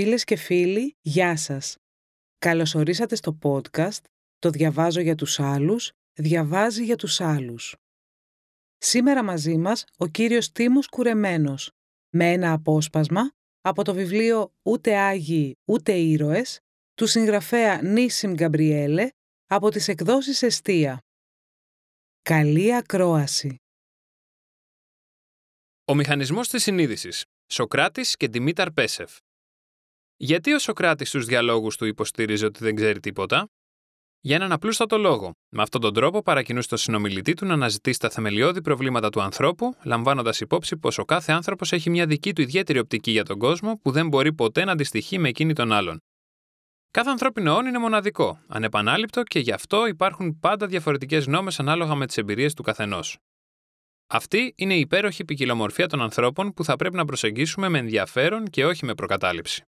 Φίλες και φίλοι, γεια σας. Καλωσορίσατε στο podcast «Το διαβάζω για τους άλλους, διαβάζει για τους άλλους». Σήμερα μαζί μας ο κύριος Τίμος Κουρεμένος, με ένα απόσπασμα από το βιβλίο «Ούτε Άγιοι, ούτε Ήρωες» του συγγραφέα Νίσιμ Γκαμπριέλε από τις εκδόσεις Εστία. Καλή ακρόαση. Ο μηχανισμός της συνείδησης. Σοκράτης και Δημήταρ Πέσεφ. Γιατί ο Σοκράτης στους διαλόγους του υποστήριζε ότι δεν ξέρει τίποτα; Για έναν απλούστατο λόγο. Με αυτόν τον τρόπο παρακινούσε τον συνομιλητή του να αναζητήσει τα θεμελιώδη προβλήματα του ανθρώπου, λαμβάνοντας υπόψη πως ο κάθε άνθρωπος έχει μια δική του ιδιαίτερη οπτική για τον κόσμο που δεν μπορεί ποτέ να αντιστοιχεί με εκείνη των άλλων. Κάθε ανθρώπινο όν είναι μοναδικό, ανεπανάληπτο και γι' αυτό υπάρχουν πάντα διαφορετικές νόμες ανάλογα με τις εμπειρίες του καθενός. Αυτή είναι η υπέροχη ποικιλομορφία των ανθρώπων που θα πρέπει να προσεγγίσουμε με ενδιαφέρον και όχι με προκατάληψη.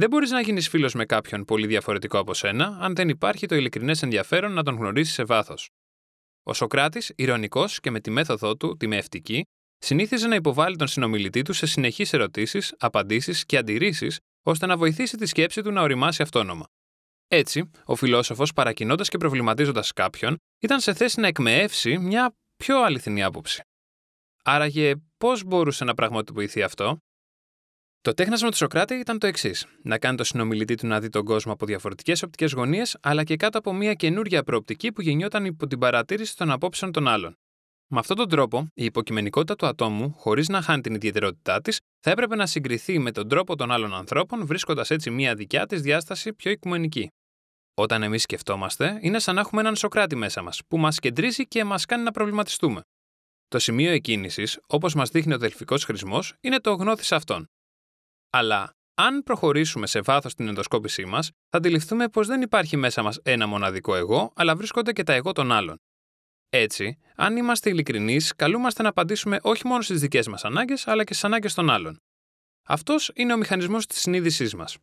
Δεν μπορείς να γίνεις φίλος με κάποιον πολύ διαφορετικό από σένα, αν δεν υπάρχει το ειλικρινές ενδιαφέρον να τον γνωρίσεις σε βάθος. Ο Σοκράτης, ηρωνικός και με τη μέθοδό του, τη μευτική, συνήθιζε να υποβάλει τον συνομιλητή του σε συνεχείς ερωτήσεις, απαντήσεις και αντιρρήσεις, ώστε να βοηθήσει τη σκέψη του να οριμάσει αυτόνομα. Έτσι, ο φιλόσοφος, παρακινώντας και προβληματίζοντας κάποιον, ήταν σε θέση να εκμεεύσει μια πιο αληθινή άποψη. Άραγε, πώς μπορούσε να πραγματοποιηθεί αυτό, το τέχνασμα του Σοκράτη ήταν το εξής: να κάνει το συνομιλητή του να δει τον κόσμο από διαφορετικές οπτικές γωνίες, αλλά και κάτω από μια καινούργια προοπτική που γεννιόταν υπό την παρατήρηση των απόψεων των άλλων. Με αυτόν τον τρόπο, η υποκειμενικότητα του ατόμου, χωρίς να χάνει την ιδιαιτερότητά της, θα έπρεπε να συγκριθεί με τον τρόπο των άλλων ανθρώπων, βρίσκοντας έτσι μια δικιά της διάσταση πιο οικουμενική. Όταν εμείς σκεφτόμαστε, είναι σαν να έχουμε έναν Σοκράτη μέσα μας, που μας κεντρίζει και μας κάνει να προβληματιστούμε. Το σημείο εκκίνησης, όπως μας δείχνει ο δελφικός χρησμός, είναι το γνώθι αυτών. Αλλά αν προχωρήσουμε σε βάθος στην ενδοσκόπησή μας, θα αντιληφθούμε πως δεν υπάρχει μέσα μας ένα μοναδικό εγώ, αλλά βρίσκονται και τα εγώ των άλλων. Έτσι, αν είμαστε ειλικρινείς, καλούμαστε να απαντήσουμε όχι μόνο στις δικές μας ανάγκες, αλλά και στις ανάγκες των άλλων. Αυτός είναι ο μηχανισμός της συνείδησής μας.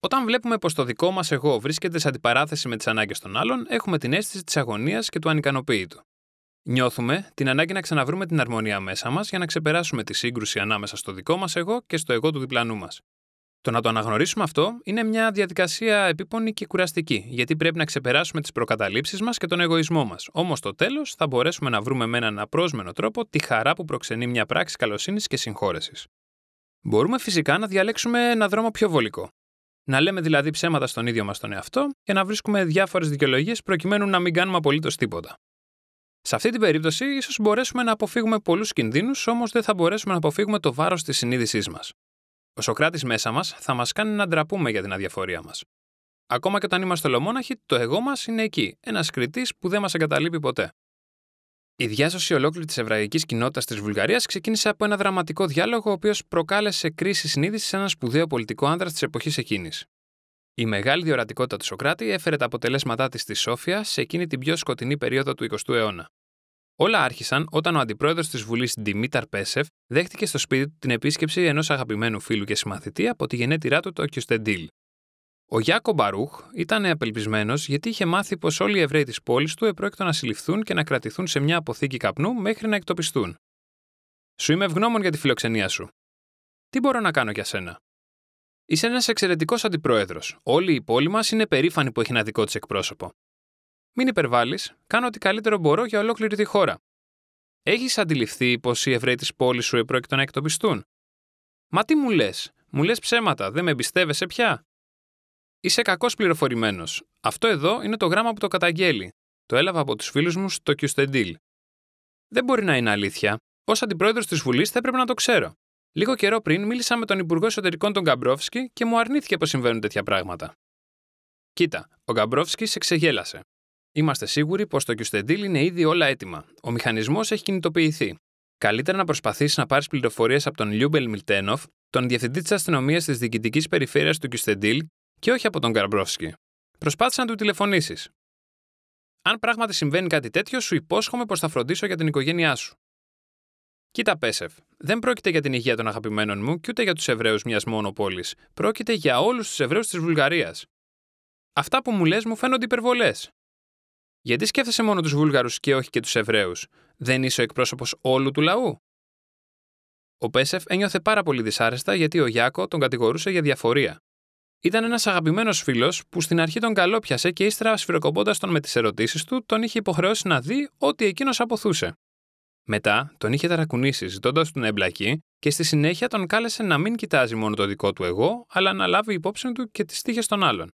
Όταν βλέπουμε πως το δικό μας εγώ βρίσκεται σε αντιπαράθεση με τις ανάγκες των άλλων, έχουμε την αίσθηση της αγωνίας και του ανικανοποίητου. Νιώθουμε την ανάγκη να ξαναβρούμε την αρμονία μέσα μας για να ξεπεράσουμε τη σύγκρουση ανάμεσα στο δικό μας εγώ και στο εγώ του διπλανού μας. Το να το αναγνωρίσουμε αυτό είναι μια διαδικασία επίπονη και κουραστική, γιατί πρέπει να ξεπεράσουμε τις προκαταλήψεις μας και τον εγωισμό μας. Όμως στο τέλος θα μπορέσουμε να βρούμε με έναν απρόσμενο τρόπο τη χαρά που προξενεί μια πράξη καλοσύνης και συγχώρεσης. Μπορούμε φυσικά να διαλέξουμε ένα δρόμο πιο βολικό. Να λέμε δηλαδή ψέματα στον ίδιο μας τον εαυτό και να βρίσκουμε διάφορες δικαιολογίες προκειμένου να μην κάνουμε απολύτως τίποτα. Σε αυτή την περίπτωση, ίσως μπορέσουμε να αποφύγουμε πολλούς κινδύνους, όμως δεν θα μπορέσουμε να αποφύγουμε το βάρος της συνείδησής μας. Ο Σοκράτης μέσα μας θα μας κάνει να ντραπούμε για την αδιαφορία μας. Ακόμα και όταν είμαστε ολομόναχοι, το εγώ μας είναι εκεί, ένας κριτής που δεν μας εγκαταλείπει ποτέ. Η διάσωση ολόκληρη της εβραϊκής κοινότητας της Βουλγαρίας ξεκίνησε από ένα δραματικό διάλογο, ο οποίος προκάλεσε κρίση συνείδησης σε ένα σπουδαίο πολιτικό άνδρας της εποχής εκείνης. Η μεγάλη διορατικότητα του Σοκράτη έφερε τα αποτελέσματά της στη Σόφια σε εκείνη την πιο σκοτεινή περίοδο του 20ου αιώνα. Όλα άρχισαν όταν ο αντιπρόεδρος της Βουλής Ντιμίταρ Πέσεφ δέχτηκε στο σπίτι του την επίσκεψη ενός αγαπημένου φίλου και συμμαθητή από τη γενέτειρά του το Κιουστεντήλ. Ο Γιάκο Μπαρούχ ήταν απελπισμένος γιατί είχε μάθει πως όλοι οι Εβραίοι της πόλης του επρόκειτο να συλληφθούν και να κρατηθούν σε μια αποθήκη καπνού μέχρι να εκτοπιστούν. Σου είμαι ευγνώμων για τη φιλοξενία σου. Τι μπορώ να κάνω για σένα, Είσαι ένας εξαιρετικός αντιπρόεδρος. Όλη η πόλη μας είναι περήφανη που έχει ένα δικό της εκπρόσωπο. Μην υπερβάλλεις, κάνω ό,τι καλύτερο μπορώ για ολόκληρη τη χώρα. Έχεις αντιληφθεί πως οι Εβραίοι της πόλης σου επρόκειτο να εκτοπιστούν; Μα τι μου λες, μου λες ψέματα, δεν με εμπιστεύεσαι πια; Είσαι κακός πληροφορημένος. Αυτό εδώ είναι το γράμμα που το καταγγέλει. Το έλαβα από τους φίλους μου στο Κιουστεντήλ. Δεν μπορεί να είναι αλήθεια. Ω αντιπρόεδρος της Βουλής θα έπρεπε να το ξέρω. Λίγο καιρό πριν μίλησα με τον Υπουργό Εσωτερικών τον Γκαμπρόφσκι και μου αρνήθηκε πως συμβαίνουν τέτοια πράγματα. Κοίτα, ο Γκαμπρόφσκις σε ξεγέλασε. Είμαστε σίγουροι πως στο Κιουστεντήλ είναι ήδη όλα έτοιμα. Ο μηχανισμός έχει κινητοποιηθεί. Καλύτερα να προσπαθήσεις να πάρεις πληροφορίες από τον Λιούμπελ Μιλτένοφ, τον διευθυντή της αστυνομίας της διοικητικής περιφέρειας του Κιουστεντήλ, και όχι από τον Γκαμπρόφσκι. Προσπάθησε να του τηλεφωνήσεις. Αν πράγματι συμβαίνει κάτι τέτοιο, σου υπόσχομαι πως θα φροντίσω για την οικογένειά σου. Κοίτα, Πέσεφ, δεν πρόκειται για την υγεία των αγαπημένων μου και ούτε για τους Εβραίους μιας μόνο πόλης. Πρόκειται για όλους τους Εβραίους της Βουλγαρίας. Αυτά που μου λες μου φαίνονται υπερβολές. Γιατί σκέφτεσαι μόνο τους Βούλγαρους και όχι και τους Εβραίους, δεν είσαι ο εκπρόσωπος όλου του λαού; Ο Πέσεφ ένιωθε πάρα πολύ δυσάρεστα γιατί ο Γιάκο τον κατηγορούσε για διαφορία. Ήταν ένας αγαπημένος φίλος που στην αρχή τον καλόπιασε και ύστερα, σφυροκοπώντα τον με τις ερωτήσεις του, τον είχε υποχρεώσει να δει ό,τι εκείνος αποθούσε. Μετά τον είχε ταρακουνήσει ζητώντας του να εμπλακεί και στη συνέχεια τον κάλεσε να μην κοιτάζει μόνο το δικό του εγώ, αλλά να λάβει υπόψη του και τις τύχες των άλλων.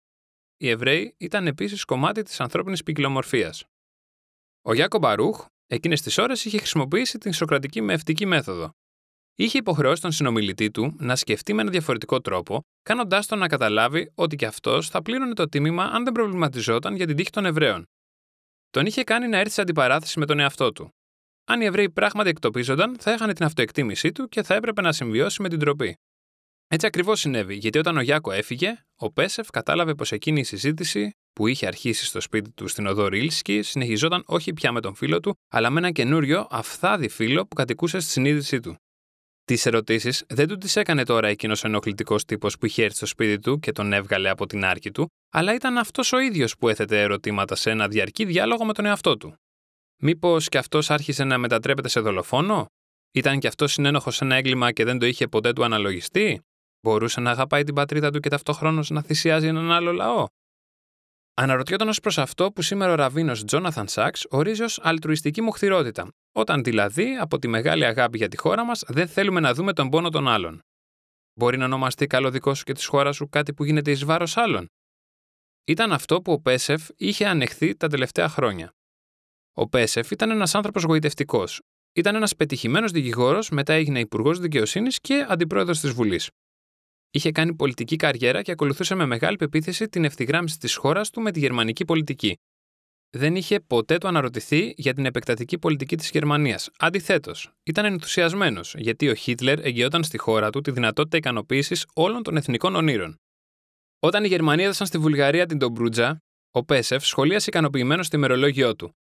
Οι Εβραίοι ήταν επίσης κομμάτι της ανθρώπινης ποικιλομορφίας. Ο Γιάκο Μπαρούχ εκείνες τις ώρες είχε χρησιμοποιήσει την σοκρατική μευτική μέθοδο. Είχε υποχρεώσει τον συνομιλητή του να σκεφτεί με ένα διαφορετικό τρόπο, κάνοντάς τον να καταλάβει ότι και αυτός θα πλήρωνε το τίμημα αν δεν προβληματιζόταν για την τύχη των Εβραίων. Τον είχε κάνει να έρθει σε αντιπαράθεση με τον εαυτό του. Αν οι Εβραίοι πράγματι εκτοπίζονταν, θα έχανε την αυτοεκτίμησή του και θα έπρεπε να συμβιώσει με την τροπή. Έτσι ακριβώς συνέβη, γιατί όταν ο Γιάκο έφυγε, ο Πέσεφ κατάλαβε πως εκείνη η συζήτηση που είχε αρχίσει στο σπίτι του στην οδό Ρίλσκι συνεχιζόταν όχι πια με τον φίλο του, αλλά με ένα καινούριο, αφθάδη φίλο που κατοικούσε στη συνείδησή του. Τις ερωτήσεις δεν του τις έκανε τώρα εκείνος ο ενοχλητικός τύπος που είχε έρθει στο σπίτι του και τον έβγαλε από την άρκη του, αλλά ήταν αυτός ο ίδιος που έθετε ερωτήματα σε ένα διαρκή διάλογο με τον εαυτό του. Μήπως κι αυτός άρχισε να μετατρέπεται σε δολοφόνο, ήταν κι αυτός συνένοχος σε ένα έγκλημα και δεν το είχε ποτέ του αναλογιστεί, μπορούσε να αγαπάει την πατρίδα του και ταυτόχρονο να θυσιάζει έναν άλλο λαό; Αναρωτιόταν ως προς αυτό που σήμερα ο ραβίνος Τζόναθαν Σάξ ορίζει ως αλτρουιστική μοχθηρότητα, όταν δηλαδή από τη μεγάλη αγάπη για τη χώρα μας δεν θέλουμε να δούμε τον πόνο των άλλων. Μπορεί να ονομαστεί καλό δικό σου και της χώρας σου κάτι που γίνεται εις βάρος άλλων. Ήταν αυτό που ο Πέσεφ είχε ανεχθεί τα τελευταία χρόνια. Ο Πέσεφ ήταν ένας άνθρωπος γοητευτικός. Ήταν ένας πετυχημένος δικηγόρος, μετά έγινε υπουργός δικαιοσύνης και αντιπρόεδρος της Βουλής. Είχε κάνει πολιτική καριέρα και ακολουθούσε με μεγάλη πεποίθηση την ευθυγράμμιση της χώρας του με τη γερμανική πολιτική. Δεν είχε ποτέ το αναρωτηθεί για την επεκτατική πολιτική της Γερμανίας. Αντιθέτως, ήταν ενθουσιασμένος γιατί ο Χίτλερ εγγυόταν στη χώρα του τη δυνατότητα ικανοποίησης όλων των εθνικών ονείρων. Όταν οι Γερμανοί έδωσαν στη Βουλγαρία την Ντομπρούτζα, ο Πέσεφ σχολίασε ικανοποιημένος στο ημερολόγιο του.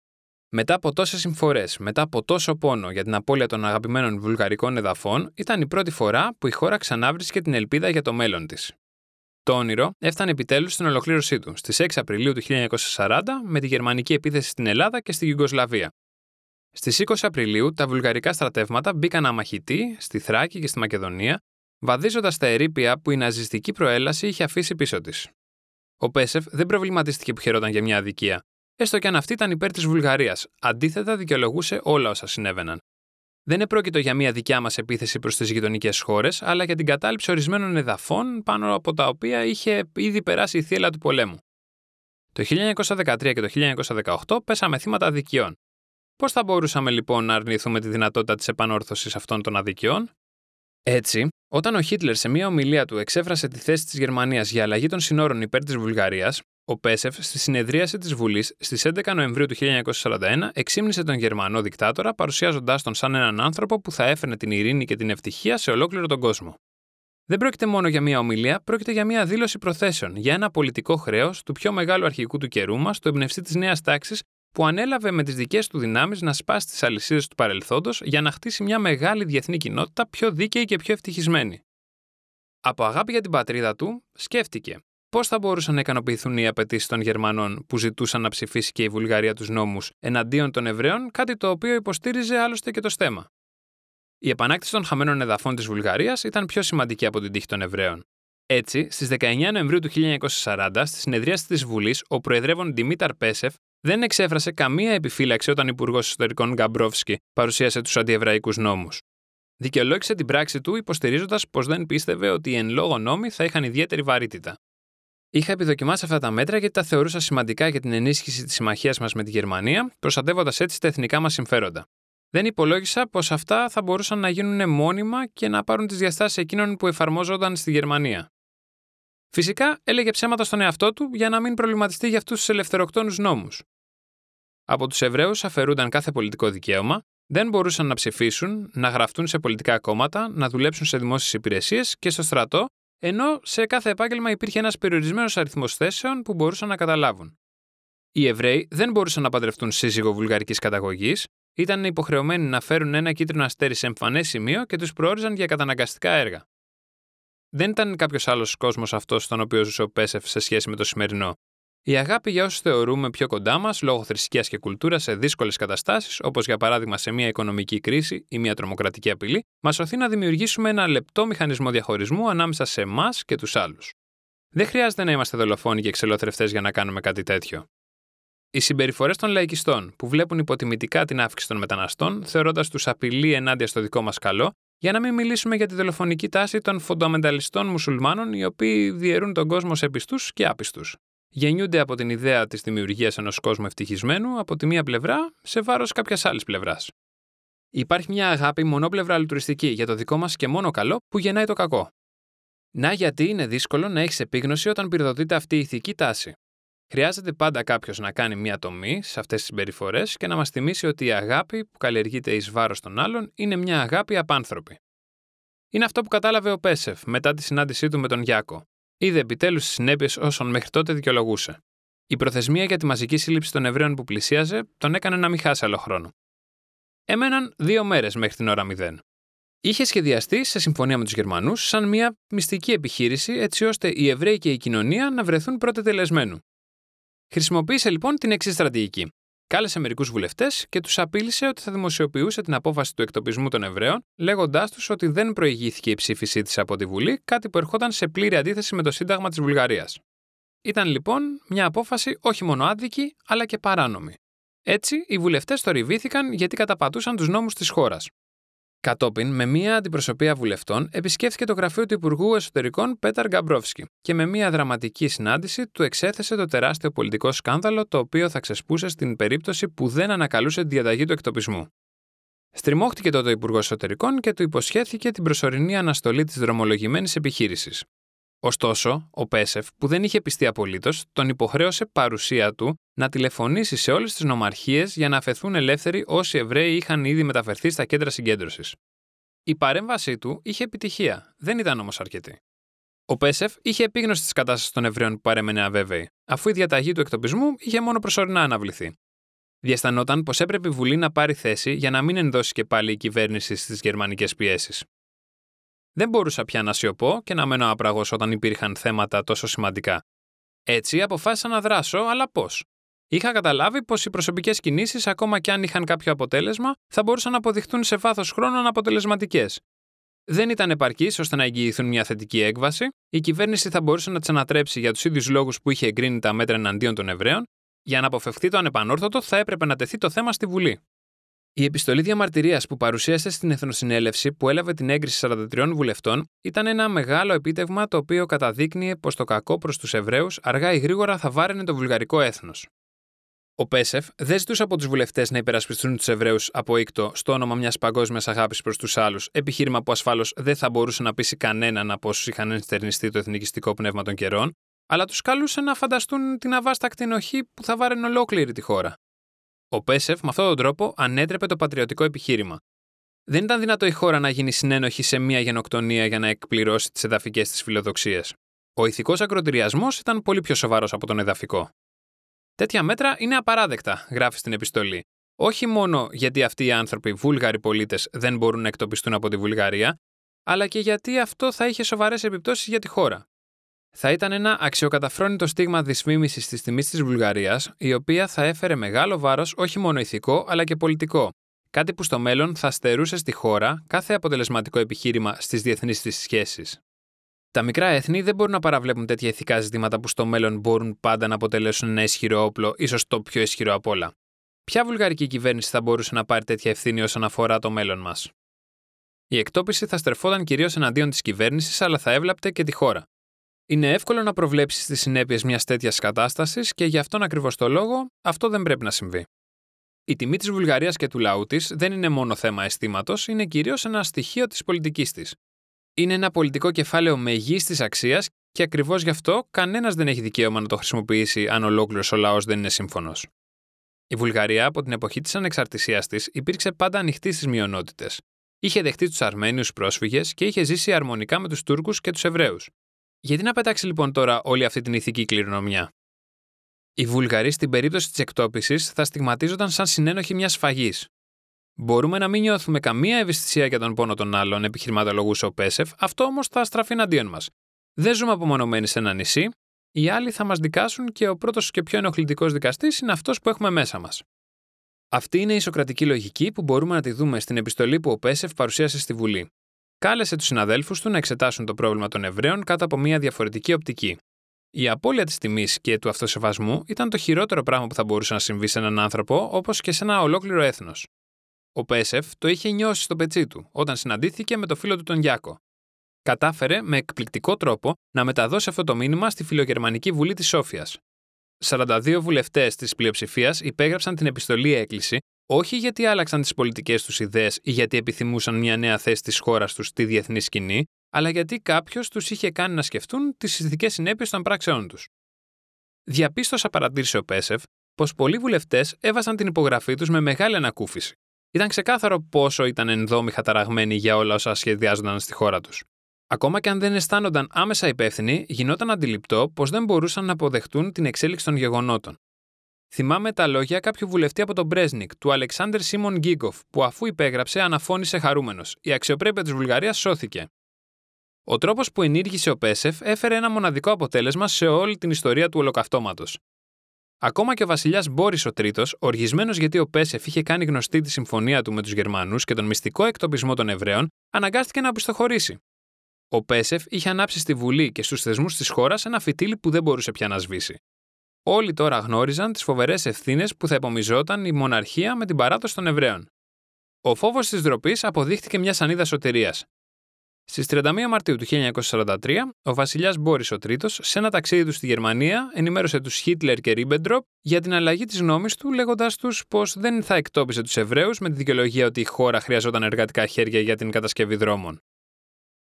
Μετά από τόσες συμφορές, μετά από τόσο πόνο για την απώλεια των αγαπημένων βουλγαρικών εδαφών, ήταν η πρώτη φορά που η χώρα ξανάβρισκε την ελπίδα για το μέλλον της. Το όνειρο έφτανε επιτέλους στην ολοκλήρωσή του στις 6 Απριλίου του 1940 με τη γερμανική επίθεση στην Ελλάδα και στη Γιουγκοσλαβία. Στις 20 Απριλίου, τα βουλγαρικά στρατεύματα μπήκαν αμαχητοί στη Θράκη και στη Μακεδονία, βαδίζοντας τα ερήπια που η ναζιστική προέλαση είχε αφήσει πίσω της. Ο Πέσεφ δεν προβληματίστηκε που χαιρόταν για μια αδικία, έστω και αν αυτή ήταν υπέρ της Βουλγαρίας. Αντίθετα, δικαιολογούσε όλα όσα συνέβαιναν. Δεν επρόκειτο για μια δικιά μας επίθεση προς τις γειτονικές χώρες, αλλά για την κατάληψη ορισμένων εδαφών πάνω από τα οποία είχε ήδη περάσει η θύελα του πολέμου. Το 1913 και το 1918 πέσαμε θύματα αδικιών. Πώς θα μπορούσαμε λοιπόν να αρνηθούμε τη δυνατότητα της επανόρθωσης αυτών των αδικιών, έτσι, όταν ο Χίτλερ σε μια ομιλία του εξέφρασε τη θέση της Γερμανίας για αλλαγή των συνόρων υπέρ της Βουλγαρίας, ο Πέσεφ στη συνεδρίαση της Βουλής στις 11 Νοεμβρίου του 1941 εξήμνησε τον Γερμανό δικτάτορα παρουσιάζοντάς τον σαν έναν άνθρωπο που θα έφερνε την ειρήνη και την ευτυχία σε ολόκληρο τον κόσμο. Δεν πρόκειται μόνο για μια ομιλία, πρόκειται για μια δήλωση προθέσεων για ένα πολιτικό χρέος του πιο μεγάλου αρχικού του καιρού μας, του εμπνευστή της νέας τάξης, που ανέλαβε με τις δικές του δυνάμεις να σπάσει τις αλυσίδες του παρελθόντος για να χτίσει μια μεγάλη διεθνή κοινότητα πιο δίκαιη και πιο ευτυχισμένη. Από αγάπη για την πατρίδα του, σκέφτηκε Πώς θα μπορούσαν να ικανοποιηθούν οι απαιτήσεις των Γερμανών που ζητούσαν να ψηφίσει και η Βουλγαρία τους νόμους εναντίον των Εβραίων, κάτι το οποίο υποστήριζε άλλωστε και το στέμα; Η επανάκτηση των χαμένων εδαφών της Βουλγαρίας ήταν πιο σημαντική από την τύχη των Εβραίων. Έτσι, στις 19 Νοεμβρίου του 1940, στη συνεδρίαση της Βουλής, ο Προεδρεύων Δημήταρ Πέσεφ δεν εξέφρασε καμία επιφύλαξη όταν ο Υπουργός Ιστορικών Γκαμπρόφσκι παρουσίασε τους αντιεβραϊκούς νόμους. Δικαιολόγησε την πράξη του υποστηρίζοντας πως δεν πίστευε ότι οι εν λόγω νόμοι θα είχαν ιδιαίτερη βαρύτητα. Είχα επιδοκιμάσει αυτά τα μέτρα γιατί τα θεωρούσα σημαντικά για την ενίσχυση της συμμαχίας μας με τη Γερμανία, προστατεύοντας έτσι τα εθνικά μας συμφέροντα. Δεν υπολόγισα πως αυτά θα μπορούσαν να γίνουν μόνιμα και να πάρουν τις διαστάσεις εκείνων που εφαρμόζονταν στη Γερμανία. Φυσικά έλεγε ψέματα στον εαυτό του για να μην προβληματιστεί για αυτούς τους ελευθεροκτόνους νόμους. Από τους Εβραίους αφαιρούνταν κάθε πολιτικό δικαίωμα, δεν μπορούσαν να ψηφίσουν, να γραφτούν σε πολιτικά κόμματα, να δουλέψουν σε δημόσιες υπηρεσίες και στο στρατό ενώ σε κάθε επάγγελμα υπήρχε ένας περιορισμένος αριθμός θέσεων που μπορούσαν να καταλάβουν. Οι Εβραίοι δεν μπορούσαν να παντρευτούν σύζυγο βουλγαρικής καταγωγής, ήταν υποχρεωμένοι να φέρουν ένα κίτρινο αστέρι σε εμφανές σημείο και τους προόριζαν για καταναγκαστικά έργα. Δεν ήταν κάποιος άλλος κόσμος αυτός στον οποίο ζούσε ο Πέσεφ σε σχέση με το σημερινό. Η αγάπη για όσους θεωρούμε πιο κοντά μας λόγω θρησκείας και κουλτούρας σε δύσκολες καταστάσεις, όπως για παράδειγμα σε μια οικονομική κρίση ή μια τρομοκρατική απειλή, μας οθεί να δημιουργήσουμε ένα λεπτό μηχανισμό διαχωρισμού ανάμεσα σε εμάς και τους άλλους. Δεν χρειάζεται να είμαστε δολοφόνοι και ξελόθρευτέ για να κάνουμε κάτι τέτοιο. Οι συμπεριφορές των λαϊκιστών, που βλέπουν υποτιμητικά την αύξηση των μεταναστών, θεωρώντας τους απειλή ενάντια στο δικό μας καλό, για να μην μιλήσουμε για τη δολοφονική τάση των φονταμενταλιστών μουσουλμάνων, οι οποίοι διαιρούν τον κόσμο σε πιστούς και άπιστους. Γεννιούνται από την ιδέα της δημιουργίας ενός κόσμου ευτυχισμένου από τη μία πλευρά σε βάρος κάποιας άλλης πλευράς. Υπάρχει μια αγάπη μονόπλευρα αλτουριστική για το δικό μας και μόνο καλό που γεννάει το κακό. Να γιατί είναι δύσκολο να έχεις επίγνωση όταν πυροδοτείται αυτή η ηθική τάση. Χρειάζεται πάντα κάποιος να κάνει μια τομή σε αυτές τις συμπεριφορές και να μας θυμίσει ότι η αγάπη που καλλιεργείται εις βάρος των άλλων είναι μια αγάπη απάνθρωπη. Είναι αυτό που κατάλαβε ο Πέσεφ μετά τη συνάντησή του με τον Γιάκο. Είδε επιτέλους τις συνέπειες όσων μέχρι τότε δικαιολογούσε. Η προθεσμία για τη μαζική σύλληψη των Εβραίων που πλησίαζε τον έκανε να μην χάσει άλλο χρόνο. Έμεναν δύο μέρες μέχρι την ώρα 0. Είχε σχεδιαστεί, σε συμφωνία με τους Γερμανούς, σαν μια μυστική επιχείρηση έτσι ώστε οι Εβραίοι και η κοινωνία να βρεθούν πρώτε τελεσμένου. Χρησιμοποίησε λοιπόν την εξής στρατηγική. Κάλεσε μερικούς βουλευτές και τους απείλησε ότι θα δημοσιοποιούσε την απόφαση του εκτοπισμού των Εβραίων, λέγοντάς τους ότι δεν προηγήθηκε η ψήφισή της από τη Βουλή, κάτι που ερχόταν σε πλήρη αντίθεση με το Σύνταγμα της Βουλγαρίας. Ήταν λοιπόν μια απόφαση όχι μόνο άδικη, αλλά και παράνομη. Έτσι, οι βουλευτές θορυβήθηκαν γιατί καταπατούσαν τους νόμους της χώρας. Κατόπιν, με μία αντιπροσωπεία βουλευτών, επισκέφθηκε το γραφείο του Υπουργού Εσωτερικών Πέταρ Γκαμπρόφσκι και με μία δραματική συνάντηση του εξέθεσε το τεράστιο πολιτικό σκάνδαλο το οποίο θα ξεσπούσε στην περίπτωση που δεν ανακαλούσε τη διαταγή του εκτοπισμού. Στριμώχτηκε τότε ο Υπουργός Εσωτερικών και του υποσχέθηκε την προσωρινή αναστολή της δρομολογημένης επιχείρησης. Ωστόσο, ο Πέσεφ, που δεν είχε πιστεί απολύτως, τον υποχρέωσε παρουσία του να τηλεφωνήσει σε όλες τις νομαρχίες για να αφαιθούν ελεύθεροι όσοι Εβραίοι είχαν ήδη μεταφερθεί στα κέντρα συγκέντρωσης. Η παρέμβασή του είχε επιτυχία, δεν ήταν όμως αρκετή. Ο Πέσεφ είχε επίγνωση της κατάστασης των Εβραίων που παρέμενε αβέβαιη, αφού η διαταγή του εκτοπισμού είχε μόνο προσωρινά αναβληθεί. Διαισθανόταν πως έπρεπε η Βουλή να πάρει θέση για να μην ενδώσει και πάλι η κυβέρνηση στις γερμανικές πιέσεις. Δεν μπορούσα πια να σιωπώ και να μένω άπραγος όταν υπήρχαν θέματα τόσο σημαντικά. Έτσι αποφάσισα να δράσω, αλλά πώς; Είχα καταλάβει πως οι προσωπικές κινήσεις, ακόμα και αν είχαν κάποιο αποτέλεσμα, θα μπορούσαν να αποδειχθούν σε βάθος χρόνου αναποτελεσματικέ. Δεν ήταν επαρκής ώστε να εγγυηθούν μια θετική έκβαση, η κυβέρνηση θα μπορούσε να τι ανατρέψει για τους ίδιους λόγους που είχε εγκρίνει τα μέτρα εναντίον των Εβραίων. Για να αποφευχθεί το ανεπανόρθωτο, θα έπρεπε να τεθεί το θέμα στη Βουλή. Η επιστολή διαμαρτυρίας που παρουσίασε στην Εθνοσυνέλευση που έλαβε την έγκριση 43 βουλευτών ήταν ένα μεγάλο επίτευγμα το οποίο καταδείκνυε πως το κακό προς τους Εβραίους αργά ή γρήγορα θα βάραινε το βουλγαρικό έθνος. Ο Πέσεφ δεν ζητούσε από τους βουλευτές να υπερασπιστούν τους Εβραίους από οίκτο στο όνομα μιας παγκόσμιας αγάπης προς τους άλλους, επιχείρημα που ασφάλως δεν θα μπορούσε να πείσει κανέναν από όσους είχαν ενστερνιστεί το εθνικιστικό πνεύμα των καιρών, αλλά τους καλούσε να φανταστούν την αβάστακτη ενοχή που θα βάραινε ολόκληρη τη χώρα. Ο Πέσεφ με αυτόν τον τρόπο ανέτρεπε το πατριωτικό επιχείρημα. Δεν ήταν δυνατό η χώρα να γίνει συνένοχη σε μια γενοκτονία για να εκπληρώσει τις εδαφικές της φιλοδοξίες. Ο ηθικός ακροτηριασμός ήταν πολύ πιο σοβαρός από τον εδαφικό. Τέτοια μέτρα είναι απαράδεκτα, γράφει στην επιστολή. Όχι μόνο γιατί αυτοί οι άνθρωποι, βούλγαροι πολίτες, δεν μπορούν να εκτοπιστούν από τη Βουλγαρία, αλλά και γιατί αυτό θα είχε σοβαρές επιπτώσεις για τη χώρα θα ήταν ένα αξιοκαταφρόνητο στίγμα δυσφήμιση της τιμής της Βουλγαρίας, η οποία θα έφερε μεγάλο βάρος όχι μόνο ηθικό αλλά και πολιτικό. Κάτι που στο μέλλον θα στερούσε στη χώρα κάθε αποτελεσματικό επιχείρημα στις διεθνείς της σχέσεις. Τα μικρά έθνη δεν μπορούν να παραβλέπουν τέτοια ηθικά ζητήματα που στο μέλλον μπορούν πάντα να αποτελέσουν ένα ισχυρό όπλο, ίσως το πιο ισχυρό απ' όλα. Ποια βουλγαρική κυβέρνηση θα μπορούσε να πάρει τέτοια ευθύνη όσον αφορά το μέλλον μας; Η εκτόπιση θα στρεφόταν κυρίως εναντίον της κυβέρνησης, αλλά θα έβλαπτε και τη χώρα. Είναι εύκολο να προβλέψεις τις συνέπειες μιας τέτοιας κατάστασης και γι' αυτόν ακριβώς το λόγο αυτό δεν πρέπει να συμβεί. Η τιμή της Βουλγαρίας και του λαού της δεν είναι μόνο θέμα αισθήματος, είναι κυρίως ένα στοιχείο της πολιτικής της. Είναι ένα πολιτικό κεφάλαιο μεγίστης αξίας και ακριβώς γι' αυτό κανένας δεν έχει δικαίωμα να το χρησιμοποιήσει αν ολόκληρος ο λαός δεν είναι σύμφωνος. Η Βουλγαρία από την εποχή της ανεξαρτησίας της υπήρξε πάντα ανοιχτή στις μειονότητες. Είχε δεχτεί τους Αρμένιους πρόσφυγες και είχε ζήσει αρμονικά με τους Τούρκους και τους Εβραίους. Γιατί να πετάξει λοιπόν τώρα όλη αυτή την ηθική κληρονομιά; Οι Βουλγαροί στην περίπτωση της εκτόπισης θα στιγματίζονταν σαν συνένοχοι μιας σφαγή. Μπορούμε να μην νιώθουμε καμία ευαισθησία για τον πόνο των άλλων, επιχειρηματολογούσε ο Πέσεφ, αυτό όμως θα στραφεί εναντίον μας. Δεν ζούμε απομονωμένοι σε ένα νησί. οι άλλοι θα μας δικάσουν και ο πρώτος και πιο ενοχλητικός δικαστής είναι αυτός που έχουμε μέσα μας. Αυτή είναι η σοκρατική λογική που μπορούμε να τη δούμε στην επιστολή που ο Πέσεφ παρουσίασε στη Βουλή. Κάλεσε τους συναδέλφους του να εξετάσουν το πρόβλημα των Εβραίων κάτω από μια διαφορετική οπτική. Η απώλεια της τιμής και του αυτοσεβασμού ήταν το χειρότερο πράγμα που θα μπορούσε να συμβεί σε έναν άνθρωπο, όπως και σε ένα ολόκληρο έθνος. Ο Πέσεφ το είχε νιώσει στο πετσί του όταν συναντήθηκε με το φίλο του τον Γιάκο. Κατάφερε με εκπληκτικό τρόπο να μεταδώσει αυτό το μήνυμα στη Φιλογερμανική Βουλή της Σόφιας. 42 βουλευτές της πλειοψηφίας υπέγραψαν την επιστολή έκκληση όχι γιατί άλλαξαν τις πολιτικές τους ιδέες ή γιατί επιθυμούσαν μια νέα θέση της χώρας τους στη διεθνή σκηνή, αλλά γιατί κάποιος τους είχε κάνει να σκεφτούν τις ηθικέ συνέπειες των πράξεών τους. Διαπίστωσα, παρατήρησε ο Πέσεφ, πως πολλοί βουλευτές έβαζαν την υπογραφή τους με μεγάλη ανακούφιση. Ήταν ξεκάθαρο πόσο ήταν ενδόμηχα ταραγμένοι για όλα όσα σχεδιάζονταν στη χώρα τους. Ακόμα και αν δεν αισθάνονταν άμεσα υπεύθυνοι, γινόταν αντιληπτό πως δεν μπορούσαν να αποδεχτούν την εξέλιξη των γεγονότων. Θυμάμαι τα λόγια κάποιου βουλευτή από τον Μπρέσνικ, του Αλεξάνδρ Σίμον Γκίγκοφ, που αφού υπέγραψε αναφώνησε χαρούμενος. Η αξιοπρέπεια της Βουλγαρίας σώθηκε. Ο τρόπος που ενήργησε ο Πέσεφ έφερε ένα μοναδικό αποτέλεσμα σε όλη την ιστορία του ολοκαυτώματος. Ακόμα και ο βασιλιάς Μπόρις ο Τρίτος, οργισμένος γιατί ο Πέσεφ είχε κάνει γνωστή τη συμφωνία του με τους Γερμανούς και τον μυστικό εκτοπισμό των Εβραίων, αναγκάστηκε να απιστοχωρήσει. Ο Πέσεφ είχε ανάψει στη Βουλή και στους θεσμούς της χώρας ένα φυτίλι που δεν μπορούσε πια να σβήσει. Όλοι τώρα γνώριζαν τις φοβερές ευθύνες που θα επομιζόταν η μοναρχία με την παράδοση των Εβραίων. Ο φόβος της ντροπής αποδείχτηκε μια σανίδα σωτηρίας. Στις 31 Μαρτίου του 1943, ο βασιλιάς Μπόρις ο Τρίτος, σε ένα ταξίδι του στη Γερμανία, ενημέρωσε τους Χίτλερ και Ρίμπεντροπ για την αλλαγή της γνώμης του, λέγοντα τους πως δεν θα εκτόπιζε τους Εβραίους με τη δικαιολογία ότι η χώρα χρειαζόταν εργατικά χέρια για την κατασκευή δρόμων.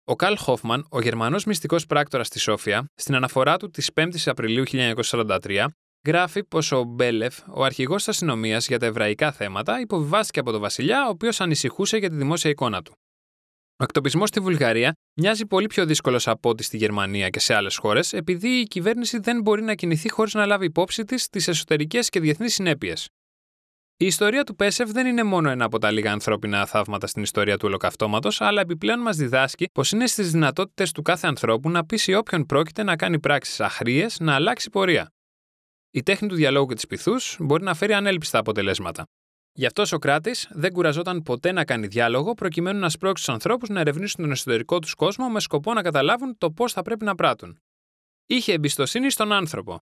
Ο Καρλ Χόφμαν, ο Γερμανός μυστικός πράκτορας στη Σόφια, στην αναφορά του της 5ης Απριλίου 1943, γράφει πως ο Μπέλεφ, ο αρχηγός της αστυνομίας για τα εβραϊκά θέματα, υποβιβάστηκε από τον Βασιλιά, ο οποίος ανησυχούσε για τη δημόσια εικόνα του. Ο εκτοπισμός στη Βουλγαρία μοιάζει πολύ πιο δύσκολος από ό,τι στη Γερμανία και σε άλλες χώρες, επειδή η κυβέρνηση δεν μπορεί να κινηθεί χωρίς να λάβει υπόψη της τις εσωτερικές και διεθνείς συνέπειες. Η ιστορία του Πέσεφ δεν είναι μόνο ένα από τα λίγα ανθρώπινα θαύματα στην ιστορία του ολοκαυτώματος, αλλά επιπλέον μας διδάσκει πως είναι στις δυνατότητες του κάθε ανθρώπου να πείσει όποιον πρόκειται να κάνει πράξεις αχρίες να αλλάξει πορεία. Η τέχνη του διαλόγου και της πυθούς μπορεί να φέρει ανέλπιστα αποτελέσματα. Γι' αυτό ο Σοκράτης δεν κουραζόταν ποτέ να κάνει διάλογο προκειμένου να σπρώξει τους ανθρώπους να ερευνήσουν τον εσωτερικό τους κόσμο με σκοπό να καταλάβουν το πώς θα πρέπει να πράττουν. Είχε εμπιστοσύνη στον άνθρωπο,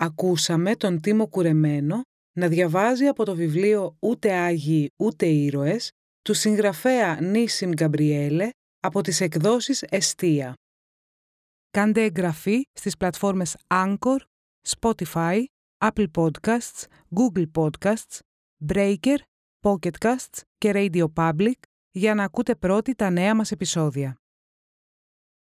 Ακούσαμε τον Τίμο Κουρεμένο να διαβάζει από το βιβλίο «Ούτε Άγιοι ούτε Ήρωες» του συγγραφέα Νίσιμ Γκαμπριέλε από τις εκδόσεις Εστία. Κάντε εγγραφή στις πλατφόρμες Anchor, Spotify, Apple Podcasts, Google Podcasts, Breaker, Pocket Casts και Radio Public για να ακούτε πρώτοι τα νέα μας επεισόδια.